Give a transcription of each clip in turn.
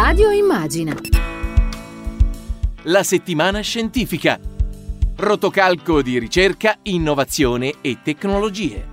Radio Immagina. La settimana scientifica. Rotocalco di ricerca, innovazione e tecnologie.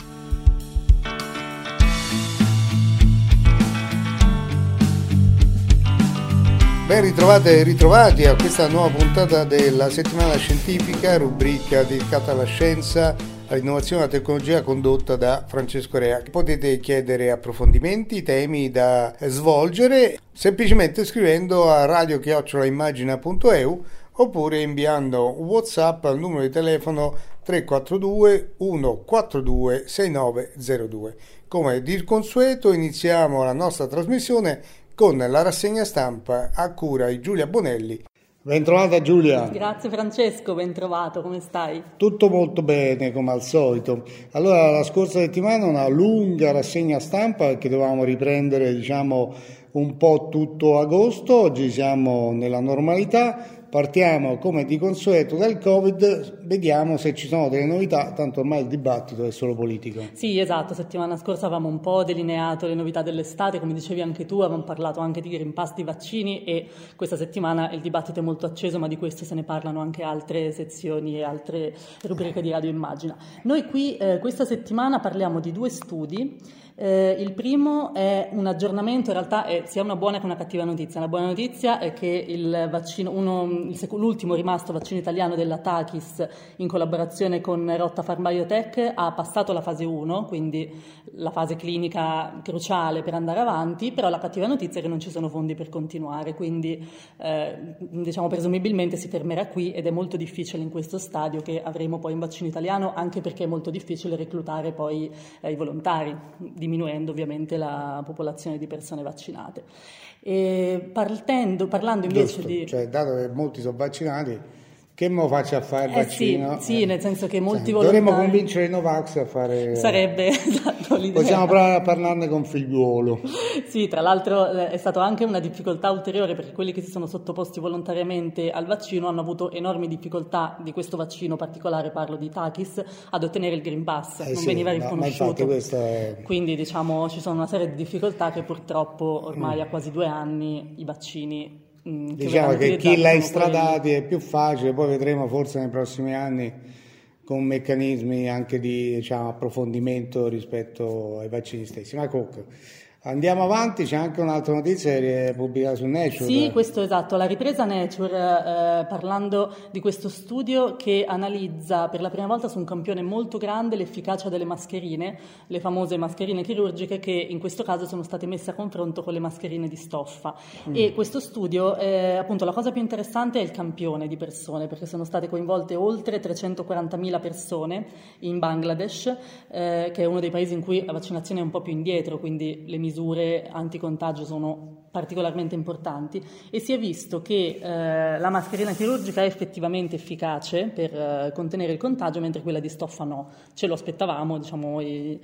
Ben ritrovate e ritrovati a questa nuova puntata della settimana scientifica, rubrica dedicata alla scienza, all'innovazione e alla tecnologia condotta da Francesco Rea. Potete chiedere approfondimenti, temi da svolgere semplicemente scrivendo a radiochiocciolaimmagina.eu oppure inviando WhatsApp al numero di telefono 342 142 6902. Come di consueto iniziamo la nostra trasmissione con la rassegna stampa a cura di Giulia Bonelli. Bentrovata Giulia. Grazie Francesco, ben trovato, come stai? Tutto molto bene come al solito. Allora la scorsa settimana una lunga rassegna stampa che dovevamo riprendere diciamo un po' tutto agosto, oggi siamo nella normalità, Partiamo come di consueto dal Covid, vediamo se ci sono delle novità, tanto ormai il dibattito è solo politico. Sì, esatto, settimana scorsa avevamo un po' delineato le novità dell'estate, come dicevi anche tu, avevamo parlato anche di di vaccini e questa settimana il dibattito è molto acceso, ma di questo se ne parlano anche altre sezioni e altre rubriche di Radio Immagina. Noi qui eh, questa settimana parliamo di due studi eh, il primo è un aggiornamento, in realtà è sia una buona che una cattiva notizia. La buona notizia è che il vaccino, uno, il sec- l'ultimo rimasto vaccino italiano della Takis in collaborazione con Rotta Pharmabiotech ha passato la fase 1, quindi la fase clinica cruciale per andare avanti, però la cattiva notizia è che non ci sono fondi per continuare, quindi eh, diciamo presumibilmente si fermerà qui ed è molto difficile in questo stadio che avremo poi un vaccino italiano, anche perché è molto difficile reclutare poi eh, i volontari diminuendo ovviamente la popolazione di persone vaccinate. Partendo, parlando invece Giusto, di... Cioè, dato che molti sono vaccinati, che mo faccia fare il Eh vaccino? sì, sì, Eh. nel senso che molti Sì, volontari... Dovremmo convincere i Novax a fare... Sarebbe esatto l'idea. Possiamo provare a parlarne con figliuolo. Sì, tra l'altro eh, è stata anche una difficoltà ulteriore perché quelli che si sono sottoposti volontariamente al vaccino hanno avuto enormi difficoltà di questo vaccino particolare, parlo di Takis, ad ottenere il Green Pass, Eh non sì, veniva no, riconosciuto. questo è... Quindi diciamo ci sono una serie di difficoltà che purtroppo Mm. ormai a quasi due anni i vaccini mh, che Diciamo che chi l'ha sono estradati è più facile, poi vedremo forse nei prossimi anni con meccanismi anche di diciamo, approfondimento rispetto ai vaccini stessi. Ma comunque andiamo avanti, c'è anche un'altra notizia pubblicata su Nature. Sì, questo esatto, la ripresa Nature, eh, parlando di questo studio che analizza per la prima volta su un campione molto grande l'efficacia delle mascherine, le famose mascherine chirurgiche che in questo caso sono state messe a confronto con le mascherine di stoffa. E questo studio, eh, appunto, la cosa più interessante è il campione di persone, perché sono state coinvolte oltre 340.000 persone in Bangladesh, eh, che è uno dei paesi in cui la vaccinazione è un po' più indietro, quindi le misure anticontagio sono particolarmente importanti e si è visto che eh, la mascherina chirurgica è effettivamente efficace per eh, contenere il contagio, mentre quella di stoffa no. Ce lo aspettavamo, diciamo, i,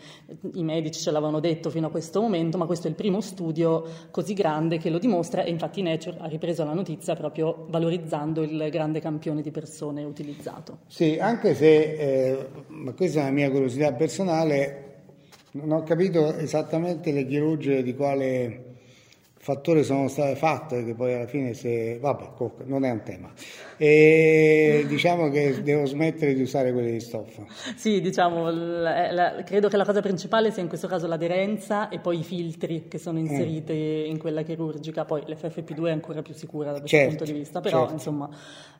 i medici ce l'avevano detto fino a questo momento, ma questo è il primo studio così grande che lo dimostra e infatti Nature ha ripreso la notizia proprio valorizzando il grande campione di persone utilizzato. Sì, anche se, eh, ma questa è una mia curiosità personale, non ho capito esattamente le chirurgie di quale fattore sono state fatte, che poi alla fine se... vabbè, non è un tema. E diciamo che devo smettere di usare quelle di stoffa. Sì, diciamo, la- la- credo che la cosa principale sia in questo caso l'aderenza e poi i filtri che sono inseriti in quella chirurgica, poi l'FFP2 è ancora più sicura da questo Certo, punto di vista, però certo. insomma,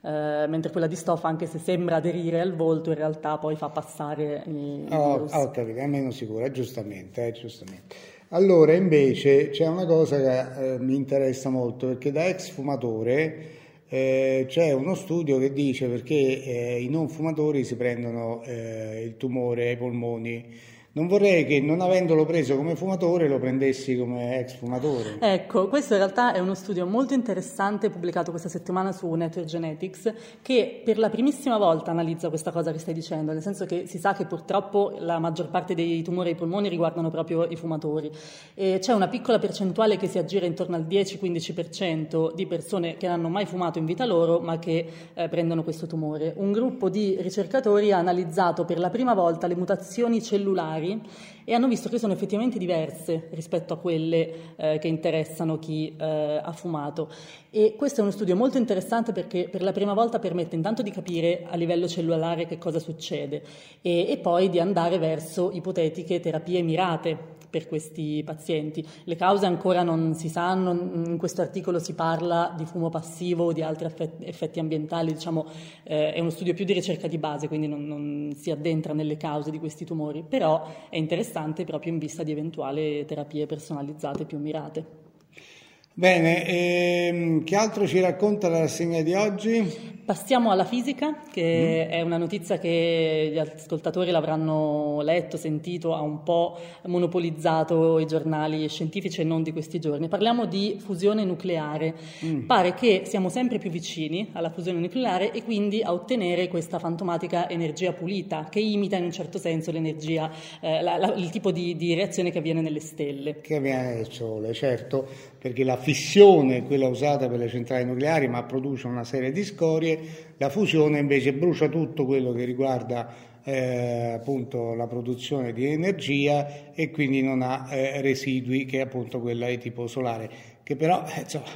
eh, mentre quella di stoffa, anche se sembra aderire al volto, in realtà poi fa passare i, i Oh, virus. ho capito, è meno sicura, giustamente, eh, giustamente. Allora, invece, c'è una cosa che eh, mi interessa molto, perché da ex fumatore eh, c'è uno studio che dice perché eh, i non fumatori si prendono eh, il tumore ai polmoni. Non vorrei che non avendolo preso come fumatore lo prendessi come ex fumatore. Ecco, questo in realtà è uno studio molto interessante pubblicato questa settimana su Nature Genetics che per la primissima volta analizza questa cosa che stai dicendo, nel senso che si sa che purtroppo la maggior parte dei tumori ai polmoni riguardano proprio i fumatori e c'è una piccola percentuale che si aggira intorno al 10-15% di persone che non hanno mai fumato in vita loro ma che eh, prendono questo tumore. Un gruppo di ricercatori ha analizzato per la prima volta le mutazioni cellulari nucleari e hanno visto che sono effettivamente diverse rispetto a quelle eh, che interessano chi eh, ha fumato. E questo è uno studio molto interessante perché per la prima volta permette intanto di capire a livello cellulare che cosa succede e, e poi di andare verso ipotetiche terapie mirate per questi pazienti. Le cause ancora non si sanno, in questo articolo si parla di fumo passivo o di altri effetti ambientali, diciamo eh, è uno studio più di ricerca di base, quindi non, non si addentra nelle cause di questi tumori, però è interessante proprio in vista di eventuali terapie personalizzate più mirate. Bene, ehm, che altro ci racconta la rassegna di oggi? Passiamo alla fisica, che mm. è una notizia che gli ascoltatori l'avranno letto, sentito, ha un po' monopolizzato i giornali scientifici e non di questi giorni. Parliamo di fusione nucleare. Mm. Pare che siamo sempre più vicini alla fusione nucleare e quindi a ottenere questa fantomatica energia pulita, che imita in un certo senso l'energia, eh, la, la, il tipo di, di reazione che avviene nelle stelle. Che avviene nel Sole, certo, perché la fissione quella usata per le centrali nucleari, ma produce una serie di scorie, la fusione invece brucia tutto quello che riguarda eh, appunto la produzione di energia e quindi non ha eh, residui che è appunto quella di tipo solare, che però eh, insomma,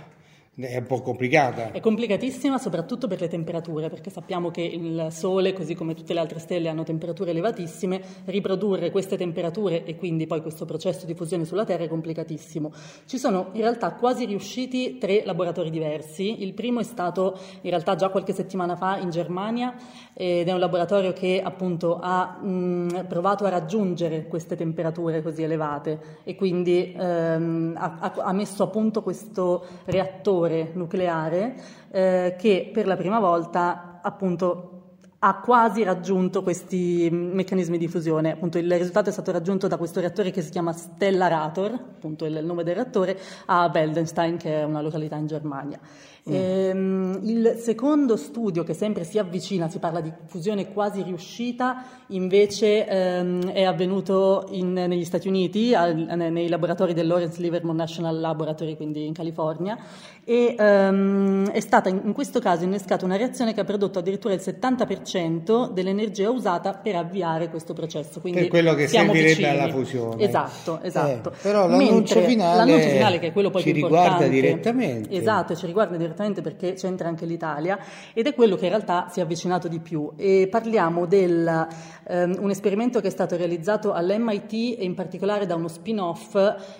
è un po' complicata. È complicatissima soprattutto per le temperature, perché sappiamo che il Sole, così come tutte le altre stelle, hanno temperature elevatissime. Riprodurre queste temperature e quindi poi questo processo di fusione sulla Terra è complicatissimo. Ci sono in realtà quasi riusciti tre laboratori diversi. Il primo è stato in realtà già qualche settimana fa in Germania ed è un laboratorio che appunto ha mh, provato a raggiungere queste temperature così elevate e quindi ehm, ha, ha messo a punto questo reattore reattore nucleare eh, che per la prima volta appunto ha quasi raggiunto questi meccanismi di fusione. Appunto, il risultato è stato raggiunto da questo reattore che si chiama Stellarator, appunto il nome del reattore, a Beldenstein, che è una località in Germania. Mm. Ehm, il secondo studio che sempre si avvicina, si parla di fusione quasi riuscita, invece ehm, è avvenuto in, negli Stati Uniti, al, nei laboratori del Lawrence Livermore National Laboratory, quindi in California, e ehm, è stata in, in questo caso innescata una reazione che ha prodotto addirittura il 70% dell'energia usata per avviare questo processo. Quindi per quello che servirebbe vicini. alla fusione. Esatto, esatto. Eh, però l'annuncio finale, l'annuncio finale, che è quello poi ci riguarda direttamente. Esatto, ci riguarda direttamente perché c'entra anche l'Italia ed è quello che in realtà si è avvicinato di più. E parliamo di um, un esperimento che è stato realizzato all'MIT e in particolare da uno spin-off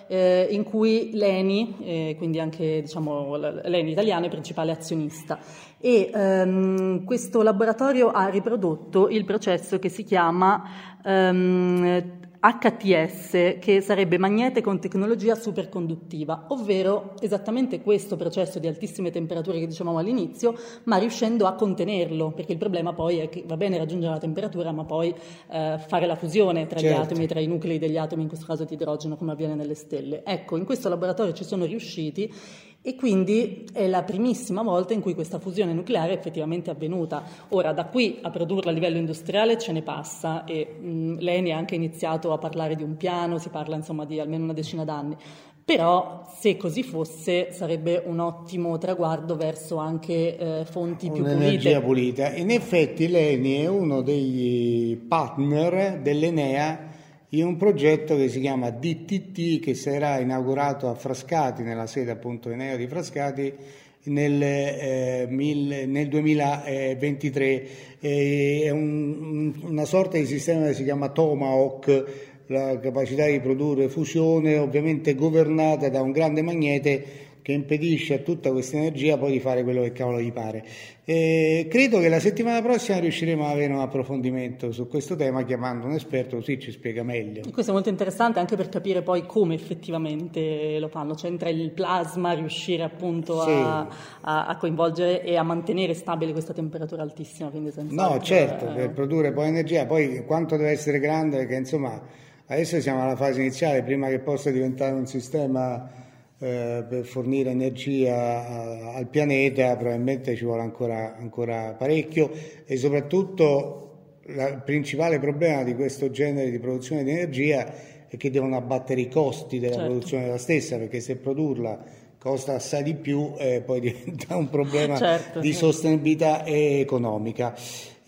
eh, in cui l'ENI, eh, quindi anche diciamo, l'ENI italiano, è il principale azionista. E um, questo laboratorio ha riprodotto il processo che si chiama um, HTS, che sarebbe magnete con tecnologia superconduttiva, ovvero esattamente questo processo di altissime temperature che dicevamo all'inizio, ma riuscendo a contenerlo, perché il problema poi è che va bene raggiungere la temperatura, ma poi eh, fare la fusione tra certo. gli atomi, tra i nuclei degli atomi, in questo caso di idrogeno, come avviene nelle stelle. Ecco, in questo laboratorio ci sono riusciti e quindi è la primissima volta in cui questa fusione nucleare è effettivamente avvenuta. Ora, da qui a produrla a livello industriale ce ne passa e mh, l'ENI ha anche iniziato a parlare di un piano, si parla insomma di almeno una decina d'anni. Però se così fosse sarebbe un ottimo traguardo verso anche eh, fonti più pulite. Un'energia pulita. In effetti l'ENI è uno dei partner dell'Enea in un progetto che si chiama DTT che sarà inaugurato a Frascati, nella sede appunto Eneo di Frascati, nel, eh, mil, nel 2023. Eh, è un, una sorta di sistema che si chiama Tomahawk, la capacità di produrre fusione, ovviamente governata da un grande magnete che impedisce a tutta questa energia poi di fare quello che cavolo gli pare. E credo che la settimana prossima riusciremo ad avere un approfondimento su questo tema chiamando un esperto così ci spiega meglio. E questo è molto interessante anche per capire poi come effettivamente lo fanno, cioè entra il plasma, riuscire appunto sì. a, a, a, coinvolgere e a mantenere stabile questa temperatura altissima. no, certo, eh... per produrre poi energia, poi quanto deve essere grande, perché insomma adesso siamo alla fase iniziale, prima che possa diventare un sistema eh, per fornire energia al pianeta probabilmente ci vuole ancora, ancora parecchio e soprattutto il principale problema di questo genere di produzione di energia è che devono abbattere i costi della certo. produzione della stessa perché se produrla costa assai di più eh, poi diventa un problema certo, di sostenibilità economica.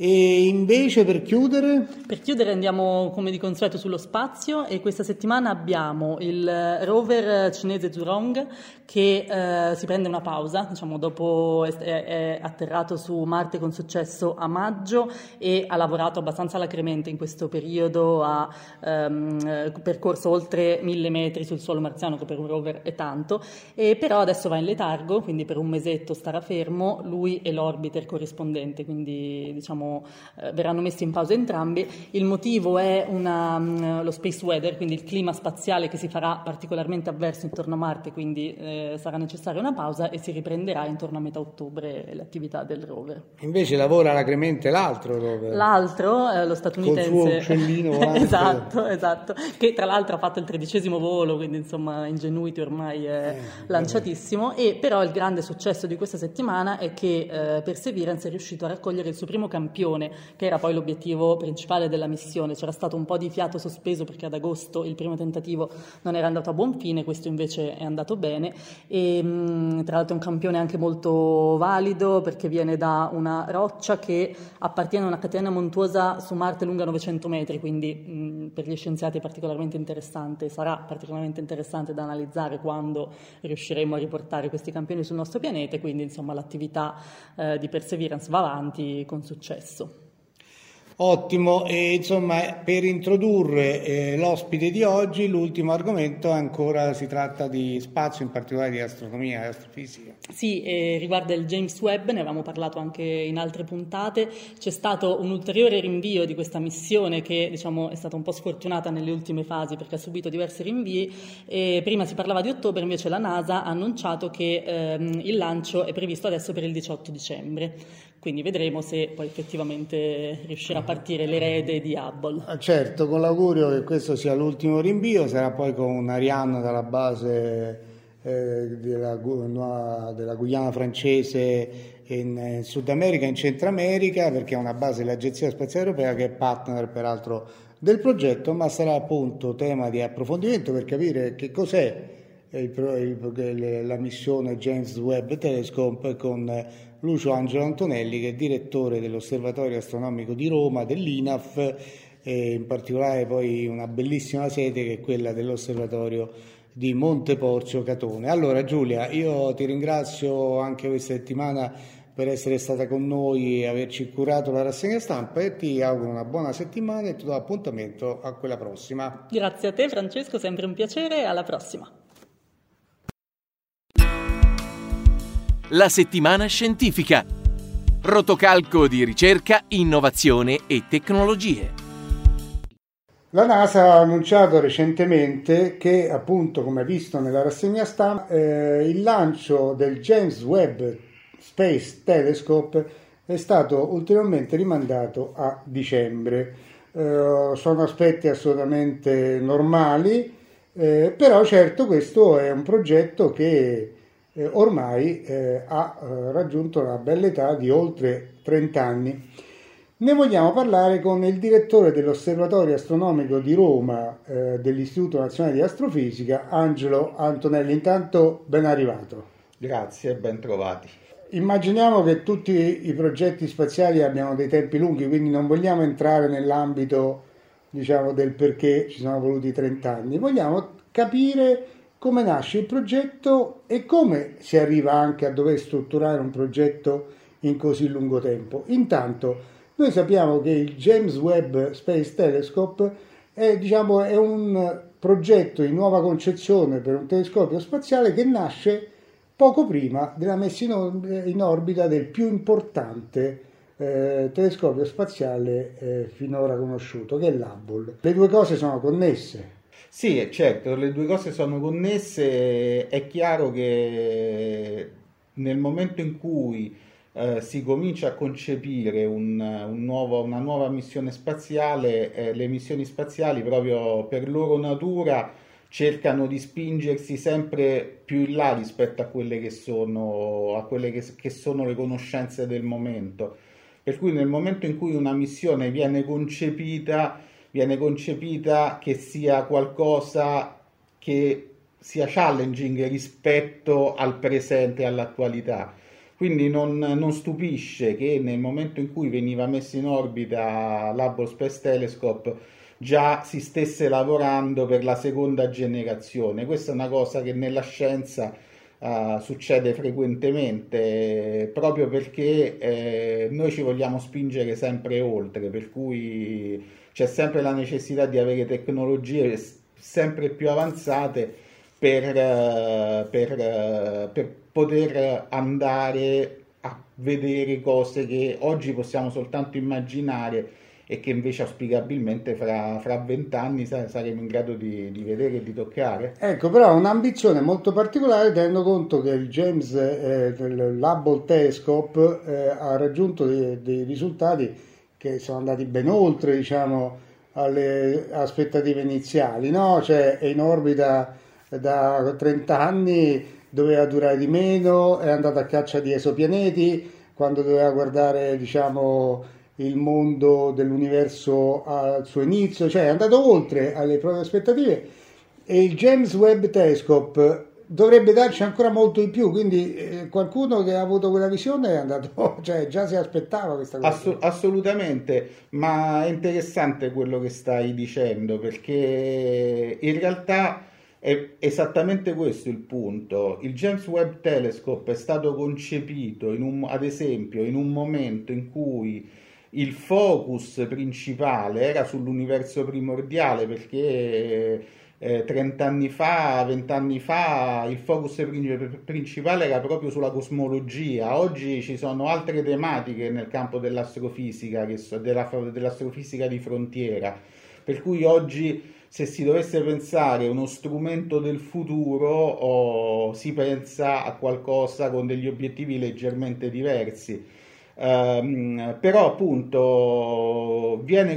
E invece per chiudere? Per chiudere andiamo come di consueto sullo spazio e questa settimana abbiamo il rover cinese Zhurong che eh, si prende una pausa, diciamo dopo è, è, atterrato su Marte con successo a maggio e ha lavorato abbastanza alacremente in questo periodo, ha ehm, percorso oltre mille metri sul suolo marziano che per un rover è tanto, e però adesso va in letargo, quindi per un mesetto starà fermo, lui e l'orbiter corrispondente, quindi diciamo eh, verranno messi in pausa entrambi. Il motivo è una, mm, lo space weather, quindi il clima spaziale che si farà particolarmente avverso intorno a Marte, quindi eh, sarà necessaria una pausa e si riprenderà intorno a metà ottobre l'attività del rover. Invece lavora alacremente l'altro rover. L'altro, eh, lo statunitense. Col suo uccellino esatto, esatto, che tra l'altro ha fatto il tredicesimo volo, quindi insomma Ingenuity ormai è eh, lanciatissimo e però il grande successo di questa settimana è che eh, Perseverance è riuscito a raccogliere il suo primo campione campione, che era poi l'obiettivo principale della missione. C'era stato un po' di fiato sospeso perché ad agosto il primo tentativo non era andato a buon fine, questo invece è andato bene e tra l'altro è un campione anche molto valido perché viene da una roccia che appartiene a una catena montuosa su Marte lunga 900 metri, quindi mh, per gli scienziati è particolarmente interessante, sarà particolarmente interessante da analizzare quando riusciremo a riportare questi campioni sul nostro pianeta quindi insomma l'attività eh, di Perseverance va avanti con successo successo. Ottimo, e insomma per introdurre eh, l'ospite di oggi l'ultimo argomento ancora si tratta di spazio, in particolare di astronomia e astrofisica. Sì, eh, riguarda il James Webb, ne avevamo parlato anche in altre puntate, c'è stato un ulteriore rinvio di questa missione che diciamo, è stata un po' sfortunata nelle ultime fasi perché ha subito diversi rinvii, e prima si parlava di ottobre, invece la NASA ha annunciato che ehm, il lancio è previsto adesso per il 18 dicembre. Quindi vedremo se poi effettivamente riuscirà a partire l'erede di Hubble. Ah, certo, con l'augurio che questo sia l'ultimo rinvio, sarà poi con Ariane dalla base eh, della, della, Guyana francese in, in, Sud America, in Centro America, perché è una base dell'Agenzia Spaziale Europea che è partner peraltro del progetto, ma sarà appunto tema di approfondimento per capire che cos'è il, il, la missione James Webb Telescope con Lucio Angelo Antonelli che è direttore dell'Osservatorio Astronomico di Roma, dell'INAF e in particolare poi una bellissima sede che è quella dell'Osservatorio di Monteporcio Catone. Allora Giulia, io ti ringrazio anche questa settimana per essere stata con noi e averci curato la rassegna stampa e ti auguro una buona settimana e ti do appuntamento a quella prossima. Grazie a te Francesco, sempre un piacere e alla prossima. La settimana scientifica. Rotocalco di ricerca, innovazione e tecnologie. La NASA ha annunciato recentemente che, appunto, come visto nella rassegna stampa, eh, il lancio del James Webb Space Telescope è stato ulteriormente rimandato a dicembre. Eh, sono aspetti assolutamente normali, eh, però certo questo è un progetto che eh, ormai eh, ha eh, raggiunto la bella età di oltre 30 anni. Ne vogliamo parlare con il direttore dell'Osservatorio Astronomico di Roma eh, dell'Istituto Nazionale di Astrofisica, Angelo Antonelli. Intanto ben arrivato. Grazie, ben trovati. Immaginiamo che tutti i progetti spaziali abbiano dei tempi lunghi, quindi non vogliamo entrare nell'ambito diciamo, del perché ci sono voluti 30 anni, vogliamo capire come nasce il progetto e come si arriva anche a dover strutturare un progetto in così lungo tempo. Intanto noi sappiamo che il James Webb Space Telescope è, diciamo, è un progetto di nuova concezione per un telescopio spaziale che nasce poco prima della messa in, orbita del più importante eh, telescopio spaziale eh, finora conosciuto, che è l'Hubble. Le due cose sono connesse. Sì, certo, le due cose sono connesse. È chiaro che nel momento in cui eh, si comincia a concepire un, un nuovo, una nuova missione spaziale, eh, le missioni spaziali proprio per loro natura cercano di spingersi sempre più in là rispetto a quelle che sono, a quelle che, che sono le conoscenze del momento. Per cui nel momento in cui una missione viene concepita, viene concepita che sia qualcosa che sia challenging rispetto al presente e all'attualità. Quindi non, non, stupisce che nel momento in cui veniva messo in orbita l'Hubble Space Telescope già si stesse lavorando per la seconda generazione. Questa è una cosa che nella scienza uh, succede frequentemente proprio perché eh, noi ci vogliamo spingere sempre oltre, per cui c'è sempre la necessità di avere tecnologie sempre più avanzate per, uh, per, uh, per poter andare a vedere cose che oggi possiamo soltanto immaginare e che invece auspicabilmente fra, vent'anni saremo in grado di, di, vedere e di toccare. Ecco, però un'ambizione molto particolare tenendo conto che il James eh, Hubble Telescope eh, ha raggiunto dei, dei, risultati che sono andati ben oltre diciamo, alle aspettative iniziali, no? cioè è in orbita da 30 anni, doveva durare di meno, è andato a caccia di esopianeti, quando doveva guardare diciamo, il mondo dell'universo al suo inizio, cioè è andato oltre alle proprie aspettative e il James Webb Telescope dovrebbe darci ancora molto di più, quindi eh, qualcuno che ha avuto quella visione è andato, cioè già si aspettava questa cosa. Assu- assolutamente, ma è interessante quello che stai dicendo perché in realtà è esattamente questo il punto. Il James Webb Telescope è stato concepito, un, ad esempio, in un momento in cui il focus principale era sull'universo primordiale perché eh, 30 anni fa, 20 anni fa il focus principale era proprio sulla cosmologia, oggi ci sono altre tematiche nel campo dell'astrofisica, so, della, dell'astrofisica di frontiera, per cui oggi se si dovesse pensare a uno strumento del futuro oh, si pensa a qualcosa con degli obiettivi leggermente diversi Um, però appunto viene,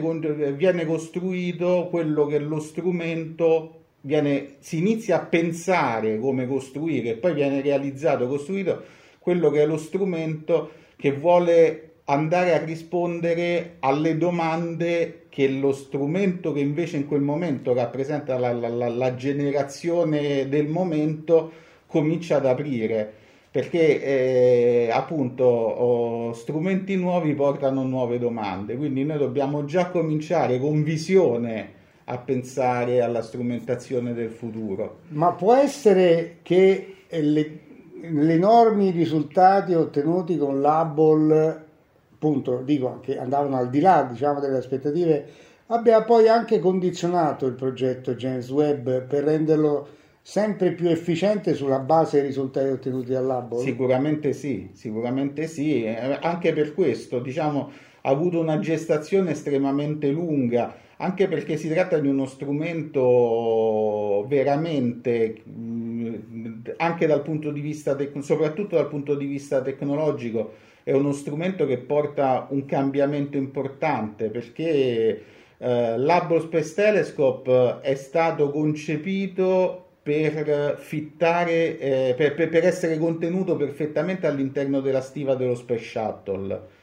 viene, costruito quello che è lo strumento, viene, si inizia a pensare come costruire e poi viene realizzato, costruito quello che è lo strumento che vuole andare a rispondere alle domande che lo strumento che invece in quel momento rappresenta la, la, la, la generazione del momento comincia ad aprire perché eh, appunto oh, strumenti nuovi portano nuove domande, quindi noi dobbiamo già cominciare con visione a pensare alla strumentazione del futuro. Ma può essere che le, gli enormi risultati ottenuti con l'Hubble, appunto, dico che andavano al di là diciamo, delle aspettative, abbia poi anche condizionato il progetto James Webb per renderlo sempre più efficiente sulla base dei risultati ottenuti dall'Hubble? Sicuramente sì, sicuramente sì, eh, anche per questo diciamo ha avuto una gestazione estremamente lunga, anche perché si tratta di uno strumento veramente, anche dal punto di vista, tec- soprattutto dal punto di vista tecnologico, è uno strumento che porta un cambiamento importante perché eh, l'Hubble Space Telescope è stato concepito per fittare, eh, per, per, per, essere contenuto perfettamente all'interno della stiva dello Space Shuttle.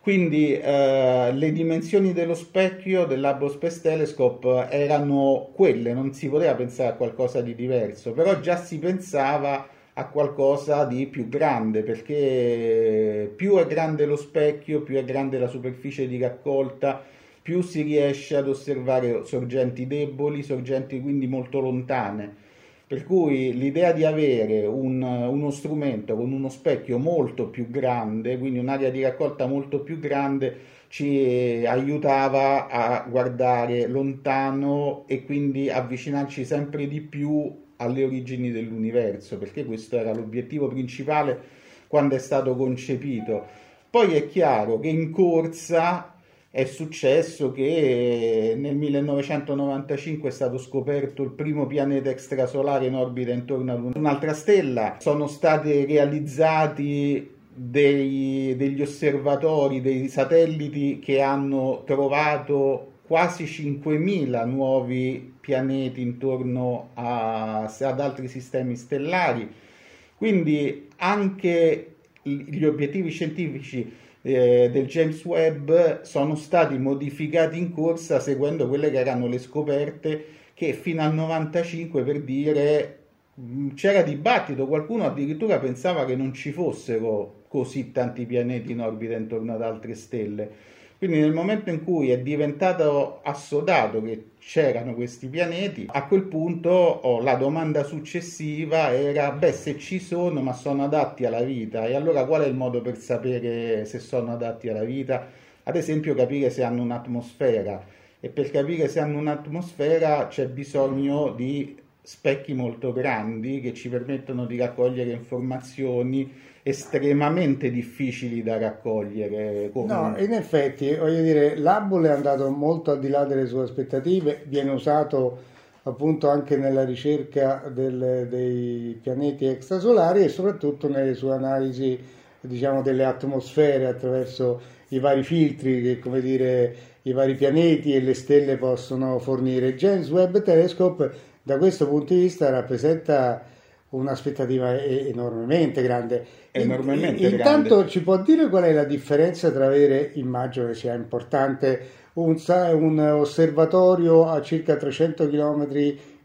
Quindi eh, le dimensioni dello specchio dell'Hubble Space Telescope erano quelle, non si poteva pensare a qualcosa di diverso, però già si pensava a qualcosa di più grande, perché più è grande lo specchio, più è grande la superficie di raccolta, più si riesce ad osservare sorgenti deboli, sorgenti quindi molto lontane. Per cui l'idea di avere un, uno strumento con uno specchio molto più grande, quindi un'area di raccolta molto più grande, ci aiutava a guardare lontano e quindi avvicinarci sempre di più alle origini dell'universo, perché questo era l'obiettivo principale quando è stato concepito. Poi è chiaro che in corsa è successo che nel 1995 è stato scoperto il primo pianeta extrasolare in orbita intorno ad un'altra stella, sono stati realizzati dei, degli osservatori, dei satelliti che hanno trovato quasi 5.000 nuovi pianeti intorno a, ad altri sistemi stellari. Quindi anche gli obiettivi scientifici eh, del James Webb sono stati modificati in corsa seguendo quelle che erano le scoperte che fino al 95 per dire mm, c'era dibattito, qualcuno addirittura pensava che non ci fossero così tanti pianeti in orbita intorno ad altre stelle. Quindi nel momento in cui è diventato assodato che c'erano questi pianeti, a quel punto oh, la domanda successiva era, beh, se ci sono, ma sono adatti alla vita, e allora qual è il modo per sapere se sono adatti alla vita? Ad esempio capire se hanno un'atmosfera, e per capire se hanno un'atmosfera c'è bisogno di specchi molto grandi che ci permettono di raccogliere informazioni estremamente difficili da raccogliere. Come... No, in effetti, voglio dire, l'Hubble è andato molto al di là delle sue aspettative, viene usato appunto anche nella ricerca del, dei pianeti extrasolari e soprattutto nelle sue analisi diciamo, delle atmosfere attraverso i vari filtri che come dire i vari pianeti e le stelle possono fornire. James Webb Telescope da questo punto di vista rappresenta un'aspettativa enormemente grande. Enormemente in, Intanto grande. ci può dire qual è la differenza tra avere, immagino che sia importante, un, un osservatorio a circa 300 km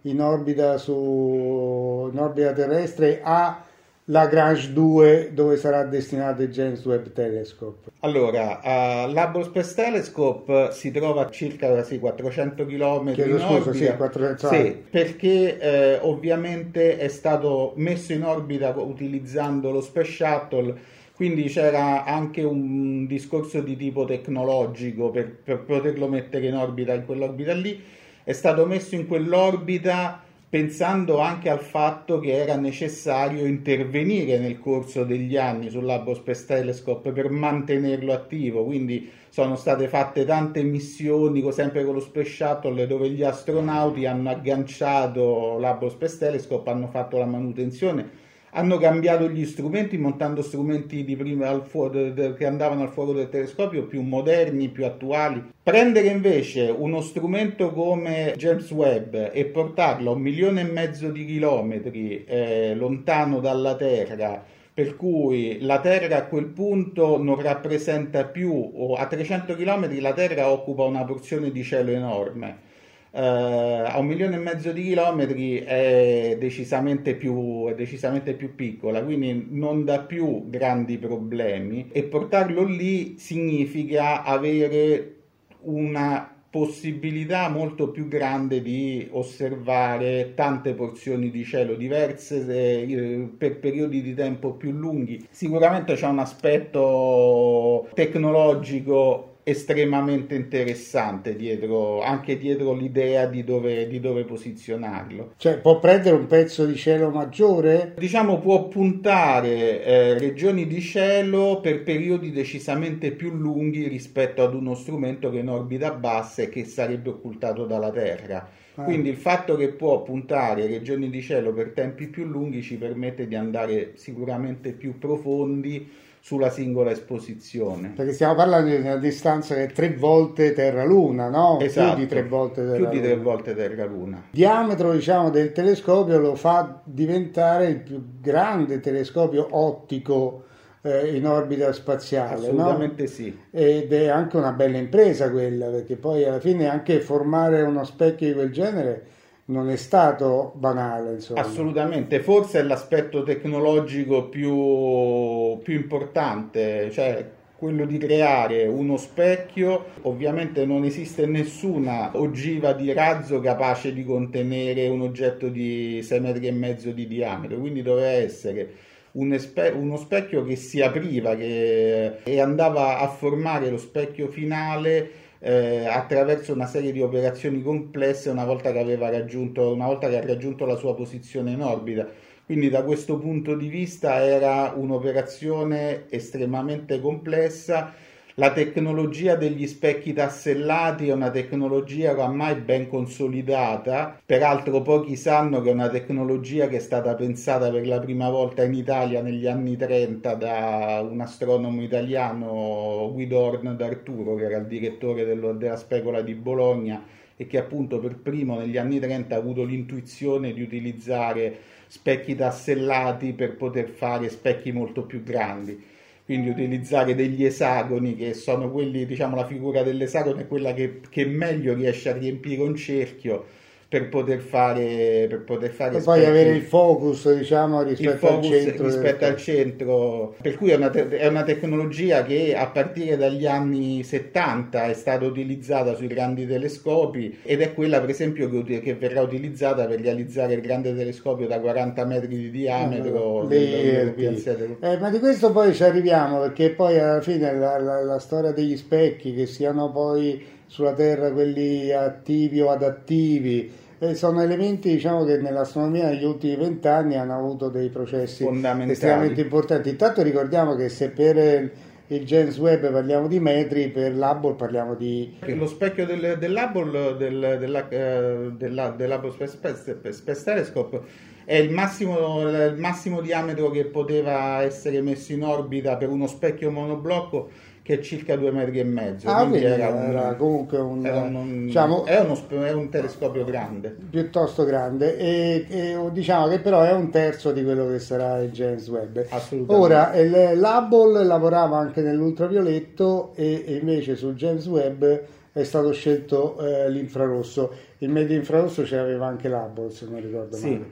in orbita, su, in orbita terrestre a Lagrange 2 dove sarà destinato il James Webb Telescope? Allora, uh, l'Hubble Space Telescope si trova a circa sì, 400 km Chiedo in scusa, Sì, 400... sì perché eh, ovviamente è stato messo in orbita utilizzando lo Space Shuttle quindi c'era anche un discorso di tipo tecnologico per, per poterlo mettere in orbita in quell'orbita lì. È stato messo in quell'orbita pensando anche al fatto che era necessario intervenire nel corso degli anni sull'Hubble Space Telescope per mantenerlo attivo, quindi sono state fatte tante missioni sempre con lo Space Shuttle dove gli astronauti hanno agganciato l'Hubble Space Telescope, hanno fatto la manutenzione hanno cambiato gli strumenti montando strumenti fuoco, che andavano al fuoco del telescopio più moderni, più attuali. Prendere invece uno strumento come James Webb e portarlo a un milione e mezzo di chilometri eh, lontano dalla Terra, per cui la Terra a quel punto non rappresenta più, o a 300 km la Terra occupa una porzione di cielo enorme Uh, a un milione e mezzo di chilometri è decisamente, più, è decisamente più piccola, quindi non dà più grandi problemi e portarlo lì significa avere una possibilità molto più grande di osservare tante porzioni di cielo diverse eh, per periodi di tempo più lunghi. Sicuramente c'è un aspetto tecnologico estremamente interessante dietro, anche dietro l'idea di dove, di dove, posizionarlo. Cioè può prendere un pezzo di cielo maggiore? Diciamo può puntare eh, regioni di cielo per periodi decisamente più lunghi rispetto ad uno strumento che è in orbita bassa e che sarebbe occultato dalla Terra. Ah. Quindi il fatto che può puntare regioni di cielo per tempi più lunghi ci permette di andare sicuramente più profondi sulla singola esposizione. Perché stiamo parlando di una distanza che è tre volte Terra-Luna, no? Esatto, più di tre volte Terra-Luna. Più di tre volte Terra-Luna. Il diametro diciamo, del telescopio lo fa diventare il più grande telescopio ottico eh, in orbita spaziale. Assolutamente no? sì. Ed è anche una bella impresa quella, perché poi alla fine anche formare uno specchio di quel genere non è stato banale. Insomma. Assolutamente, forse è l'aspetto tecnologico più, più importante, cioè quello di creare uno specchio, ovviamente non esiste nessuna ogiva di razzo capace di contenere un oggetto di 6 metri e mezzo di diametro, quindi doveva essere uno specchio che si apriva che, e andava a formare lo specchio finale eh, attraverso una serie di operazioni complesse una volta raggiunto, una volta che ha raggiunto la sua posizione in orbita. Quindi da questo punto di vista era un'operazione estremamente complessa la tecnologia degli specchi tassellati è una tecnologia oramai ben consolidata, peraltro pochi sanno che è una tecnologia che è stata pensata per la prima volta in Italia negli anni 30 da un astronomo italiano Guido d'Arturo, che era il direttore dello, della specola di Bologna e che appunto per primo negli anni 30 ha avuto l'intuizione di utilizzare specchi tassellati per poter fare specchi molto più grandi quindi utilizzare degli esagoni che sono quelli, diciamo la figura dell'esagono è quella che, che meglio riesce a riempire un cerchio per poter fare per poter fare e poi avere il focus diciamo rispetto focus al centro rispetto al centro. Per cui è una, te- è una, tecnologia che a partire dagli anni 70 è stata utilizzata sui grandi telescopi ed è quella per esempio che, che verrà utilizzata per realizzare il grande telescopio da 40 metri di diametro mm, eh, ma di questo poi ci arriviamo perché poi alla fine la, la, la storia degli specchi che siano poi sulla Terra quelli attivi o adattivi. Eh, sono elementi diciamo, che nell'astronomia negli ultimi vent'anni hanno avuto dei processi estremamente importanti. Intanto ricordiamo che se per il James Webb parliamo di metri, per l'Hubble parliamo di... Lo specchio del, dell'Hubble, del, della, uh, della, dell'Hubble Space, Space, Telescope, è il massimo, il massimo diametro che poteva essere messo in orbita per uno specchio monoblocco che è circa due metri e mezzo. Ah, quindi era, un, era, comunque un, era un, diciamo, è, uno, è, un, telescopio grande. Piuttosto grande, e, e, diciamo che però è un terzo di quello che sarà il James Webb. Ora, l'Hubble lavorava anche nell'ultravioletto e, e, invece sul James Webb è stato scelto eh, l'infrarosso. Il medio infrarosso ce l'aveva anche l'Hubble, se non ricordo sì. male.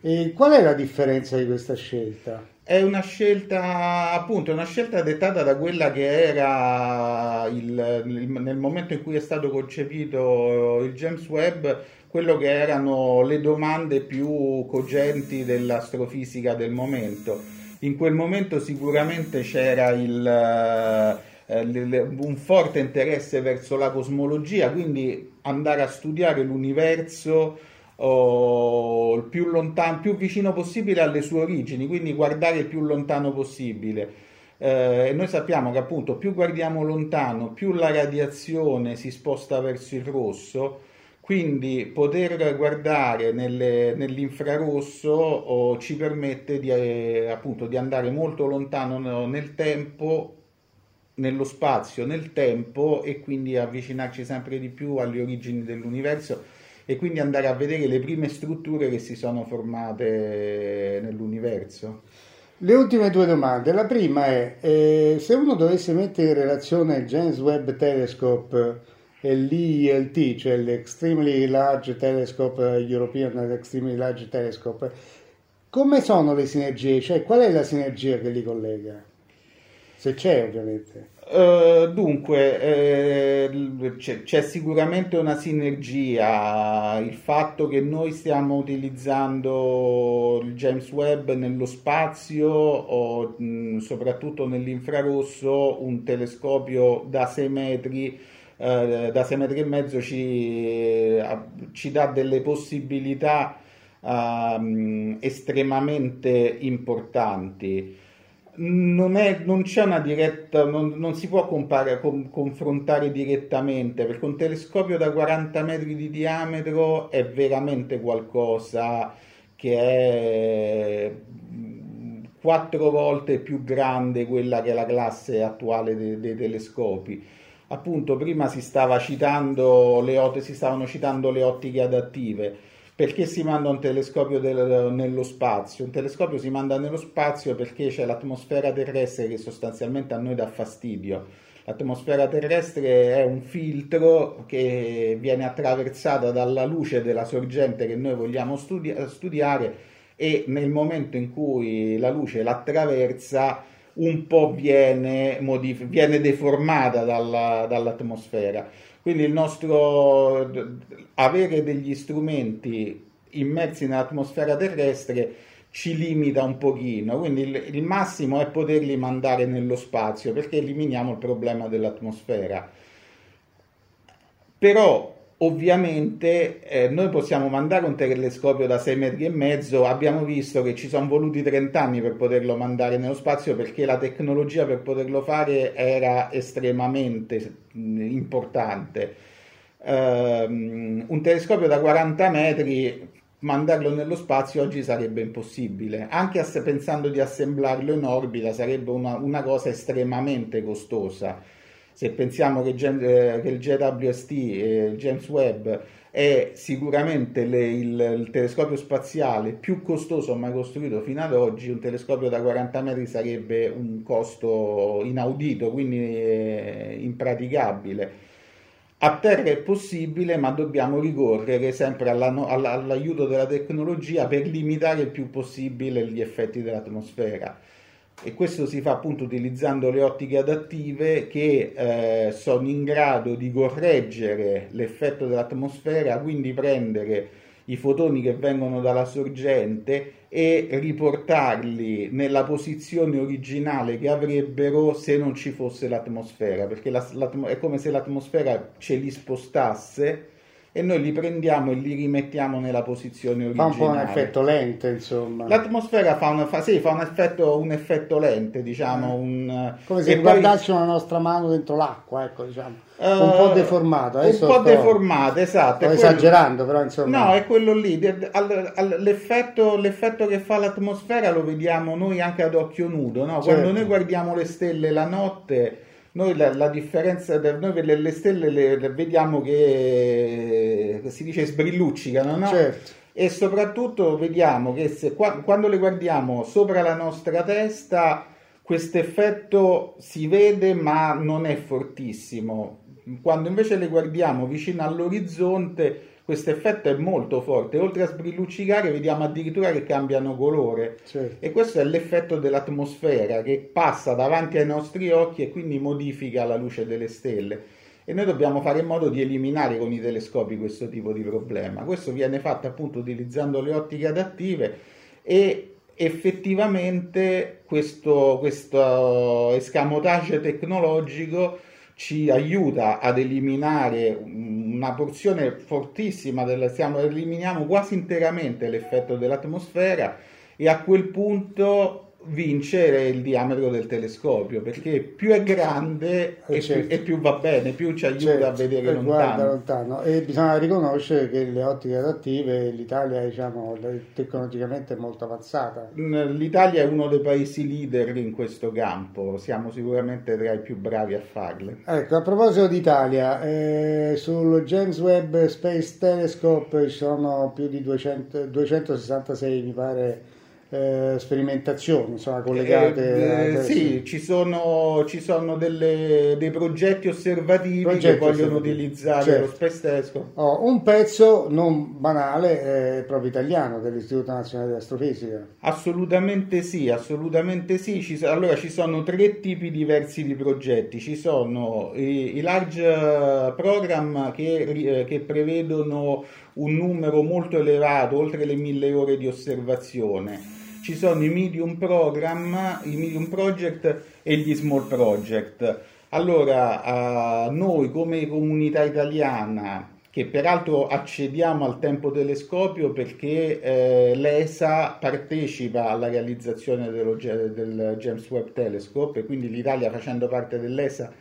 E qual è la differenza di questa scelta? È una scelta, appunto, una scelta dettata da quella che era il, il, nel momento in cui è stato concepito il James Webb, quello che erano le domande più cogenti dell'astrofisica del momento. In quel momento sicuramente c'era il, eh, un forte interesse verso la cosmologia, quindi andare a studiare l'universo oh, il più, lontano, più vicino possibile alle sue origini, quindi guardare il più lontano possibile. Eh, noi sappiamo che appunto più guardiamo lontano, più la radiazione si sposta verso il rosso, quindi poter guardare nelle, nell'infrarosso oh, ci permette di, eh, appunto, di andare molto lontano nel tempo, nello spazio, nel tempo e quindi avvicinarci sempre di più alle origini dell'universo e quindi andare a vedere le prime strutture che si sono formate nell'universo. Le ultime due domande. La prima è, eh, se uno dovesse mettere in relazione il James Webb Telescope e l'ELT, cioè l'Extremely Large Telescope European Extremely Large Telescope, come sono le sinergie? Cioè, qual è la sinergia che li collega? Se c'è, ovviamente. Uh, dunque, eh, c'è, c'è, sicuramente una sinergia. Il fatto che noi stiamo utilizzando il James Webb nello spazio o mh, soprattutto nell'infrarosso, un telescopio da 6 metri, eh, da 6 metri e mezzo ci, ci dà delle possibilità uh, estremamente importanti non, è, non c'è una diretta, non, non si può compare, com, confrontare direttamente perché un telescopio da 40 metri di diametro è veramente qualcosa che è quattro volte più grande quella che è la classe attuale dei, dei telescopi. Appunto, prima si, stava citando le, si stavano citando le ottiche adattive perché si manda un telescopio del, nello spazio? Un telescopio si manda nello spazio perché c'è l'atmosfera terrestre che sostanzialmente a noi dà fastidio. L'atmosfera terrestre è un filtro che viene attraversata dalla luce della sorgente che noi vogliamo studi- studiare e nel momento in cui la luce l'attraversa un po' viene, modif- viene deformata dalla, dall'atmosfera. Quindi il nostro avere degli strumenti immersi nell'atmosfera terrestre ci limita un pochino, quindi il, il, massimo è poterli mandare nello spazio perché eliminiamo il problema dell'atmosfera. Però Ovviamente eh, noi possiamo mandare un telescopio da 6 metri e mezzo, abbiamo visto che ci sono voluti 30 anni per poterlo mandare nello spazio perché la tecnologia per poterlo fare era estremamente importante. Um, un telescopio da 40 metri, mandarlo nello spazio oggi sarebbe impossibile, anche ass- pensando di assemblarlo in orbita sarebbe una, una cosa estremamente costosa se pensiamo che, eh, che il JWST, eh, James Webb, è sicuramente le, il, il, telescopio spaziale più costoso mai costruito fino ad oggi, un telescopio da 40 metri sarebbe un costo inaudito, quindi eh, impraticabile. A terra è possibile, ma dobbiamo ricorrere sempre alla, alla, all'aiuto della tecnologia per limitare il più possibile gli effetti dell'atmosfera. E questo si fa appunto utilizzando le ottiche adattive che eh, sono in grado di correggere l'effetto dell'atmosfera, quindi prendere i fotoni che vengono dalla sorgente e riportarli nella posizione originale che avrebbero se non ci fosse l'atmosfera, perché la, è come se l'atmosfera ce li spostasse e noi li prendiamo e li rimettiamo nella posizione originale. Fa un po' un effetto lente, insomma. L'atmosfera fa un, fa, sì, fa un, effetto, un effetto lente, diciamo. Un, Come se guardassimo poi... la nostra mano dentro l'acqua, ecco, diciamo. Uh, un po' deformato. Adesso un po' sto, deformato, esatto. Sto esagerando, però insomma. No, è quello lì. L'effetto, l'effetto, che fa l'atmosfera lo vediamo noi anche ad occhio nudo, no? Quando certo. noi guardiamo le stelle la notte noi la, la differenza, noi le, le stelle le, le, vediamo che si dice sbrilluccicano, no? Certo. E soprattutto vediamo che se, quando le guardiamo sopra la nostra testa, questo effetto si vede ma non è fortissimo. Quando invece le guardiamo vicino all'orizzonte, questo effetto è molto forte. Oltre a sbrilluccicare, vediamo addirittura che cambiano colore. Certo. E questo è l'effetto dell'atmosfera che passa davanti ai nostri occhi e quindi modifica la luce delle stelle. E noi dobbiamo fare in modo di eliminare con i telescopi questo tipo di problema. Questo viene fatto appunto utilizzando le ottiche adattive e effettivamente questo, questo escamotage tecnologico ci aiuta ad eliminare una porzione fortissima, del, stiamo, eliminiamo quasi interamente l'effetto dell'atmosfera e a quel punto vincere il diametro del telescopio perché più è grande eh, e, certo. più, e, più, va bene, più ci aiuta certo. a vedere lontano. lontano. E bisogna riconoscere che le ottiche adattive l'Italia diciamo, tecnologicamente è molto avanzata. L'Italia è uno dei paesi leader in questo campo, siamo sicuramente tra i più bravi a farle. Ecco, a proposito d'Italia, eh, sul James Webb Space Telescope ci sono più di 200, 266 mi pare eh, sperimentazioni insomma, collegate. Eh, eh, sì, ci sono, ci sono delle, dei progetti osservativi progetti che vogliono utilizzare certo. lo Space Telescope. Oh, un pezzo non banale è proprio italiano dell'Istituto Nazionale di Astrofisica. Assolutamente sì, assolutamente sì. Ci, allora ci sono tre tipi diversi di progetti. Ci sono i, i large program che, eh, che prevedono un numero molto elevato, oltre le mille ore di osservazione ci sono i medium program, i medium project e gli small project. Allora, uh, noi come comunità italiana, che peraltro accediamo al tempo telescopio perché eh, l'ESA partecipa alla realizzazione dello, del James Webb Telescope e quindi l'Italia facendo parte dell'ESA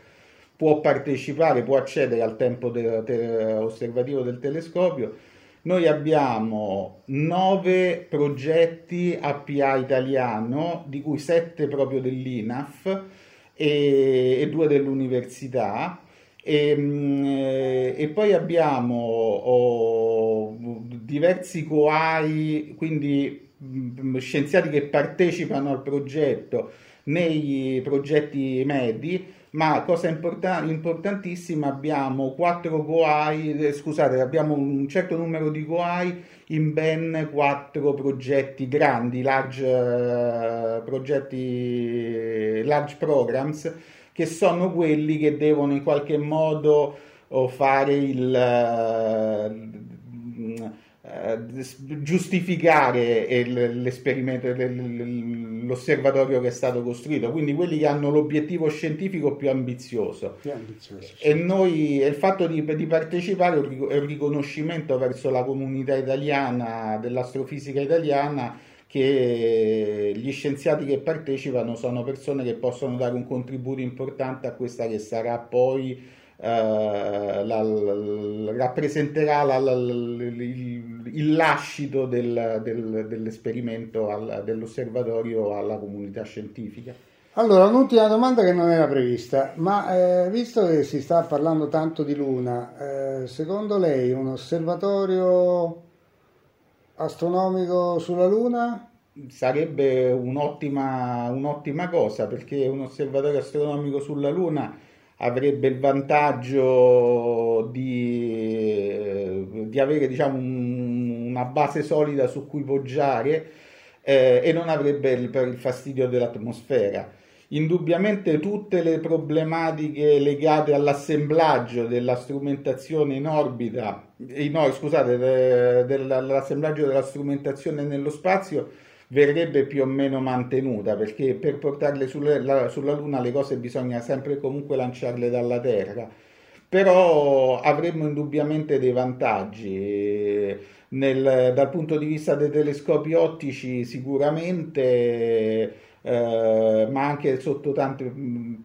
può partecipare, può accedere al tempo de- te- osservativo del telescopio noi abbiamo nove progetti APA italiano, di cui sette proprio dell'INAF e, e due dell'università. E, mm, e, poi abbiamo oh, diversi coai, quindi mm, scienziati che partecipano al progetto nei progetti medi ma cosa importa- importantissima abbiamo quattro Goai, eh, scusate, abbiamo un certo numero di Goai in ben quattro progetti grandi, large uh, progetti, large programs, che sono quelli che devono in qualche modo oh, fare il... Eh, giustificare l'esperimento, l'osservatorio che è stato costruito, quindi quelli che hanno l'obiettivo scientifico più ambizioso. Più ambizioso sì. E noi, il fatto di, di, partecipare è un riconoscimento verso la comunità italiana, dell'astrofisica italiana, che gli scienziati che partecipano sono persone che possono dare un contributo importante a questa che sarà poi Uh, la, la, rappresenterà la, il, il, lascito del, del, dell'esperimento al, dell'osservatorio alla comunità scientifica. Allora, un'ultima domanda che non era prevista, ma eh, visto che si sta parlando tanto di Luna, eh, secondo lei un osservatorio astronomico sulla Luna? Sarebbe un'ottima, un'ottima cosa perché un osservatorio astronomico sulla Luna avrebbe il vantaggio di, di avere diciamo, un, una base solida su cui poggiare eh, e non avrebbe il, il fastidio dell'atmosfera. Indubbiamente tutte le problematiche legate all'assemblaggio della strumentazione in orbita, no, scusate, de, dell'assemblaggio della strumentazione nello spazio verrebbe più o meno mantenuta perché per portarle sulle, sulla Luna le cose bisogna sempre comunque lanciarle dalla Terra. Però avremmo indubbiamente dei vantaggi. Nel, dal punto di vista dei telescopi ottici sicuramente eh, ma anche sotto tanti,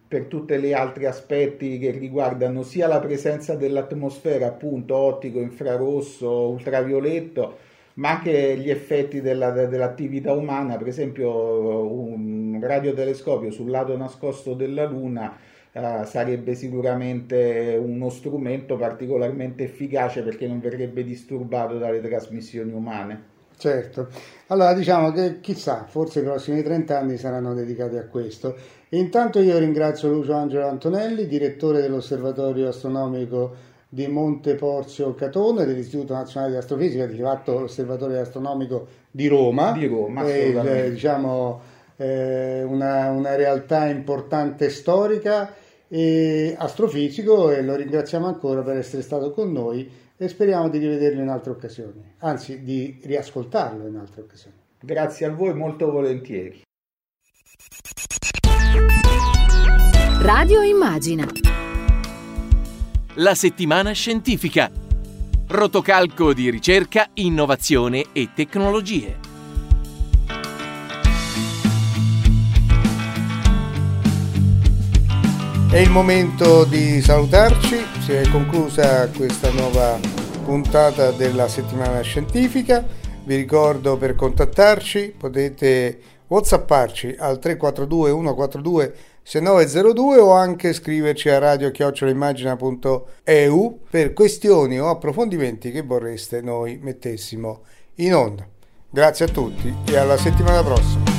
per tutti gli altri aspetti che riguardano sia la presenza dell'atmosfera appunto ottico, infrarosso, ultravioletto ma anche gli effetti della, dell'attività umana, per esempio un radiotelescopio sul lato nascosto della Luna eh, sarebbe sicuramente uno strumento particolarmente efficace perché non verrebbe disturbato dalle trasmissioni umane. Certo, allora diciamo che chissà, forse i prossimi 30 anni saranno dedicati a questo. Intanto io ringrazio Lucio Angelo Antonelli, direttore dell'Osservatorio Astronomico di Monte Porzio Catone dell'Istituto Nazionale di Astrofisica, di fatto l'Osservatorio Astronomico di Roma. Di Roma, eh, diciamo eh, una, una, realtà importante storica e astrofisico e lo ringraziamo ancora per essere stato con noi e speriamo di rivederlo in altre occasioni, anzi di riascoltarlo in altre occasioni. Grazie a voi, molto volentieri. Radio Immagina la settimana scientifica. Rotocalco di ricerca, innovazione e tecnologie. È il momento di salutarci, si è conclusa questa nuova puntata della settimana scientifica. Vi ricordo per contattarci potete whatsapparci al 342 142 6902 o anche scriverci a radio-immagina.eu per questioni o approfondimenti che vorreste noi mettessimo in onda. Grazie a tutti e alla settimana prossima.